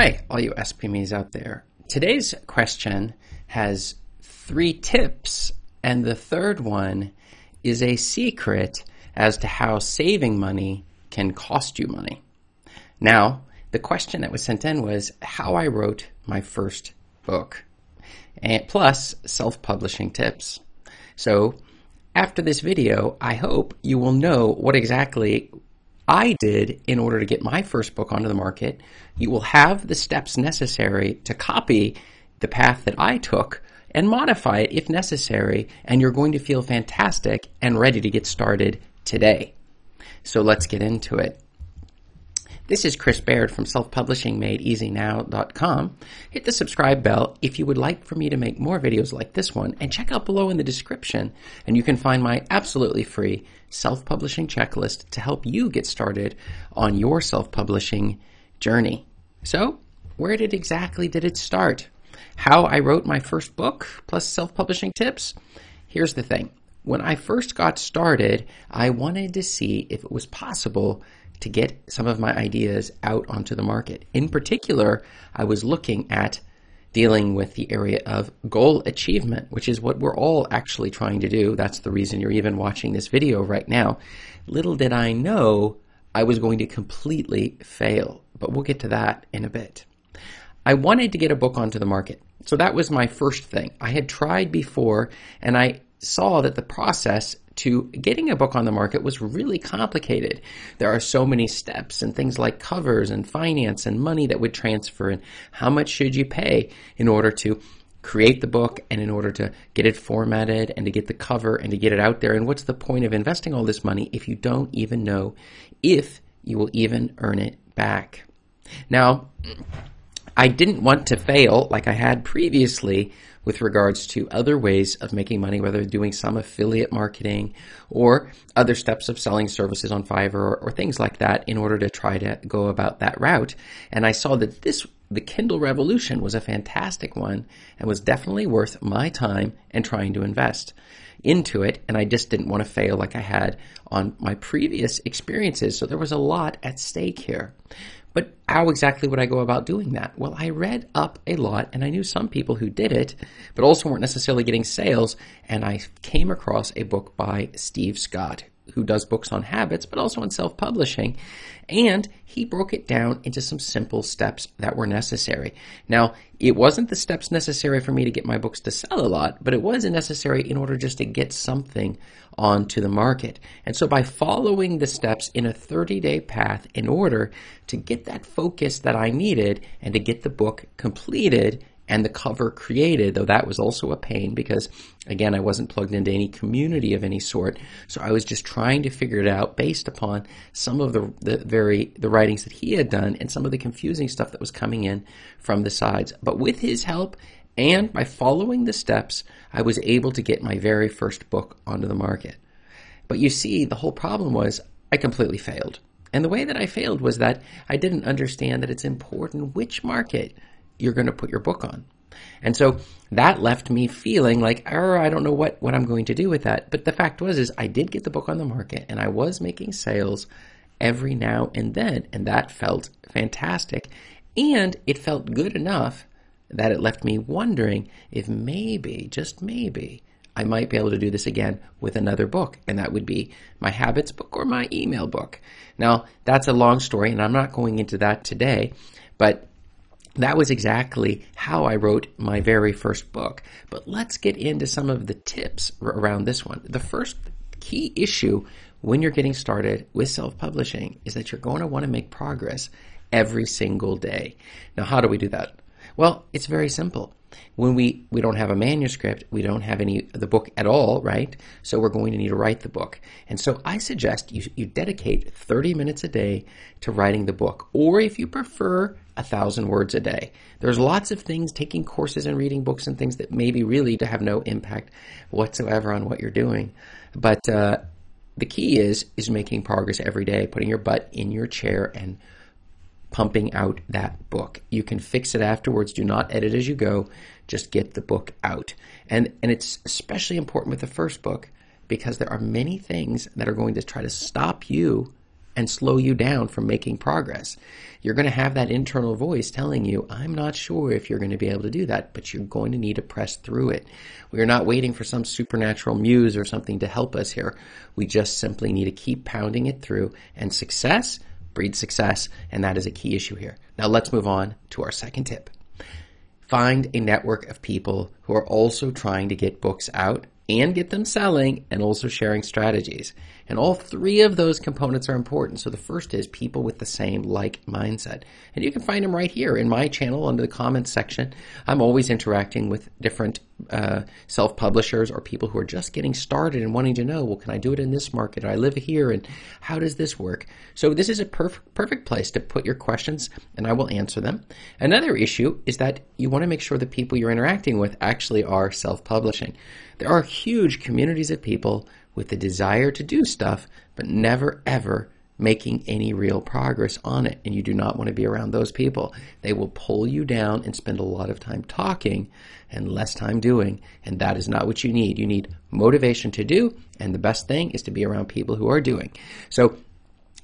Hi, all you SPMEs out there. Today's question has three tips, and the third one is a secret as to how saving money can cost you money. Now, the question that was sent in was how I wrote my first book, and plus self publishing tips. So, after this video, I hope you will know what exactly I did in order to get my first book onto the market. You will have the steps necessary to copy the path that I took and modify it if necessary, and you're going to feel fantastic and ready to get started today. So let's get into it. This is Chris Baird from selfpublishingmadeeasynow.com. Hit the subscribe bell if you would like for me to make more videos like this one, and check out below in the description, and you can find my absolutely free self-publishing checklist to help you get started on your self-publishing journey. So, where did exactly did it start? How I wrote my first book plus self-publishing tips? Here's the thing. When I first got started, I wanted to see if it was possible to get some of my ideas out onto the market. In particular, I was looking at dealing with the area of goal achievement, which is what we're all actually trying to do. That's the reason you're even watching this video right now. Little did I know I was going to completely fail, but we'll get to that in a bit. I wanted to get a book onto the market. So that was my first thing. I had tried before and I saw that the process to getting a book on the market was really complicated. There are so many steps and things like covers and finance and money that would transfer and how much should you pay in order to create the book and in order to get it formatted and to get the cover and to get it out there. And what's the point of investing all this money if you don't even know if you will even earn it back? Now, I didn't want to fail like I had previously with regards to other ways of making money, whether doing some affiliate marketing or other steps of selling services on Fiverr or, or things like that in order to try to go about that route. And I saw that this the Kindle revolution was a fantastic one and was definitely worth my time and trying to invest into it. And I just didn't want to fail like I had on my previous experiences. So there was a lot at stake here. But how exactly would I go about doing that? Well, I read up a lot and I knew some people who did it, but also weren't necessarily getting sales. And I came across a book by Steve Scott, who does books on habits, but also on self publishing. And he broke it down into some simple steps that were necessary. Now, it wasn't the steps necessary for me to get my books to sell a lot, but it was necessary in order just to get something onto the market. And so by following the steps in a 30 day path in order to get that focus that I needed and to get the book completed and the cover created, though that was also a pain because, again, I wasn't plugged into any community of any sort. So I was just trying to figure it out based upon some of the, the very, the writings that he had done and some of the confusing stuff that was coming in from the sides. But with his help and by following the steps, I was able to get my very first book onto the market. But you see, the whole problem was I completely failed. And the way that I failed was that I didn't understand that it's important which market you're going to put your book on. And so that left me feeling like, oh, I don't know what, what I'm going to do with that. But the fact was, is I did get the book on the market and I was making sales every now and then. And that felt fantastic. And it felt good enough that it left me wondering if maybe, just maybe, I might be able to do this again with another book, and that would be my habits book or my email book. Now, that's a long story, and I'm not going into that today, but that was exactly how I wrote my very first book. But let's get into some of the tips around this one. The first key issue when you're getting started with self publishing is that you're going to want to make progress every single day. Now, how do we do that? Well, it's very simple. When we, we don't have a manuscript, we don't have any the book at all, right? So we're going to need to write the book. And so I suggest you, you dedicate 30 minutes a day to writing the book. Or if you prefer, a thousand words a day. There's lots of things, taking courses and reading books and things that maybe really to have no impact whatsoever on what you're doing. But uh, the key is is making progress every day, putting your butt in your chair and pumping out that book. You can fix it afterwards. Do not edit as you go. Just get the book out. And and it's especially important with the first book because there are many things that are going to try to stop you and slow you down from making progress. You're going to have that internal voice telling you, I'm not sure if you're going to be able to do that, but you're going to need to press through it. We are not waiting for some supernatural muse or something to help us here. We just simply need to keep pounding it through and success breeds success. And that is a key issue here. Now let's move on to our second tip. Find a network of people who are also trying to get books out and get them selling and also sharing strategies. And all three of those components are important. So the first is people with the same like mindset. And you can find them right here in my channel under the comments section. I'm always interacting with different uh, self publishers or people who are just getting started and wanting to know, well, can I do it in this market? I live here and how does this work? So this is a perfect, perfect place to put your questions and I will answer them. Another issue is that you want to make sure the people you're interacting with actually are self publishing. There are huge communities of people with the desire to do stuff, but never ever making any real progress on it. And you do not want to be around those people. They will pull you down and spend a lot of time talking and less time doing. And that is not what you need. You need motivation to do. And the best thing is to be around people who are doing. So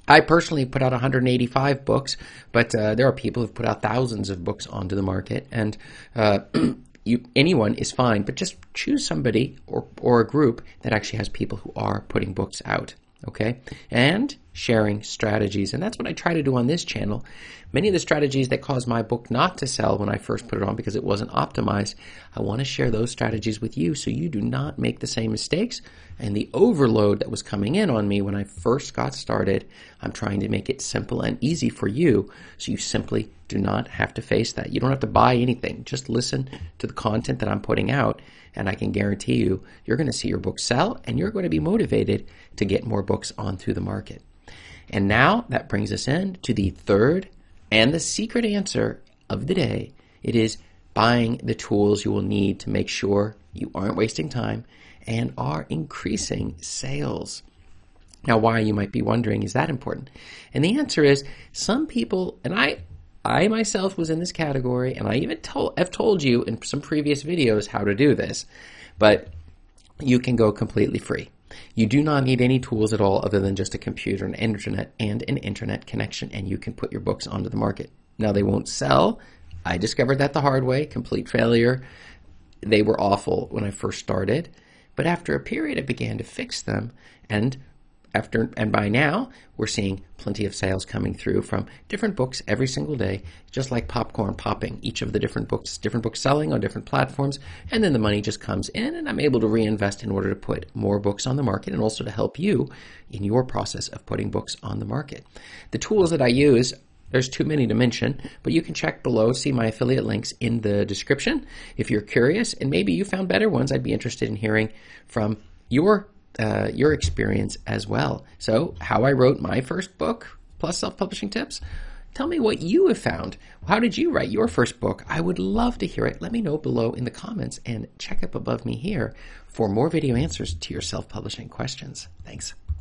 I personally put out 185 books, but uh, there are people who've put out thousands of books onto the market. And uh, you, anyone is fine, but just choose somebody or, or a group that actually has people who are putting books out. Okay. And sharing strategies. And that's what I try to do on this channel. Many of the strategies that caused my book not to sell when I first put it on because it wasn't optimized, I want to share those strategies with you so you do not make the same mistakes. And the overload that was coming in on me when I first got started, I'm trying to make it simple and easy for you so you simply do not have to face that. You don't have to buy anything. Just listen to the content that I'm putting out, and I can guarantee you, you're going to see your book sell and you're going to be motivated to get more books onto the market. And now that brings us in to the third and the secret answer of the day. It is buying the tools you will need to make sure you aren't wasting time and are increasing sales. Now, why you might be wondering, is that important? And the answer is some people, and I, I myself was in this category, and I even told, have told you in some previous videos how to do this, but you can go completely free. You do not need any tools at all other than just a computer, an internet, and an internet connection, and you can put your books onto the market. Now, they won't sell. I discovered that the hard way, complete failure. They were awful when I first started, but after a period, I began to fix them, and after and by now we're seeing plenty of sales coming through from different books every single day just like popcorn popping each of the different books different books selling on different platforms and then the money just comes in and i'm able to reinvest in order to put more books on the market and also to help you in your process of putting books on the market the tools that i use there's too many to mention, but you can check below, see my affiliate links in the description if you're curious, and maybe you found better ones. I'd be interested in hearing from your uh, your experience as well. So, how I wrote my first book plus self publishing tips. Tell me what you have found. How did you write your first book? I would love to hear it. Let me know below in the comments and check up above me here for more video answers to your self publishing questions. Thanks.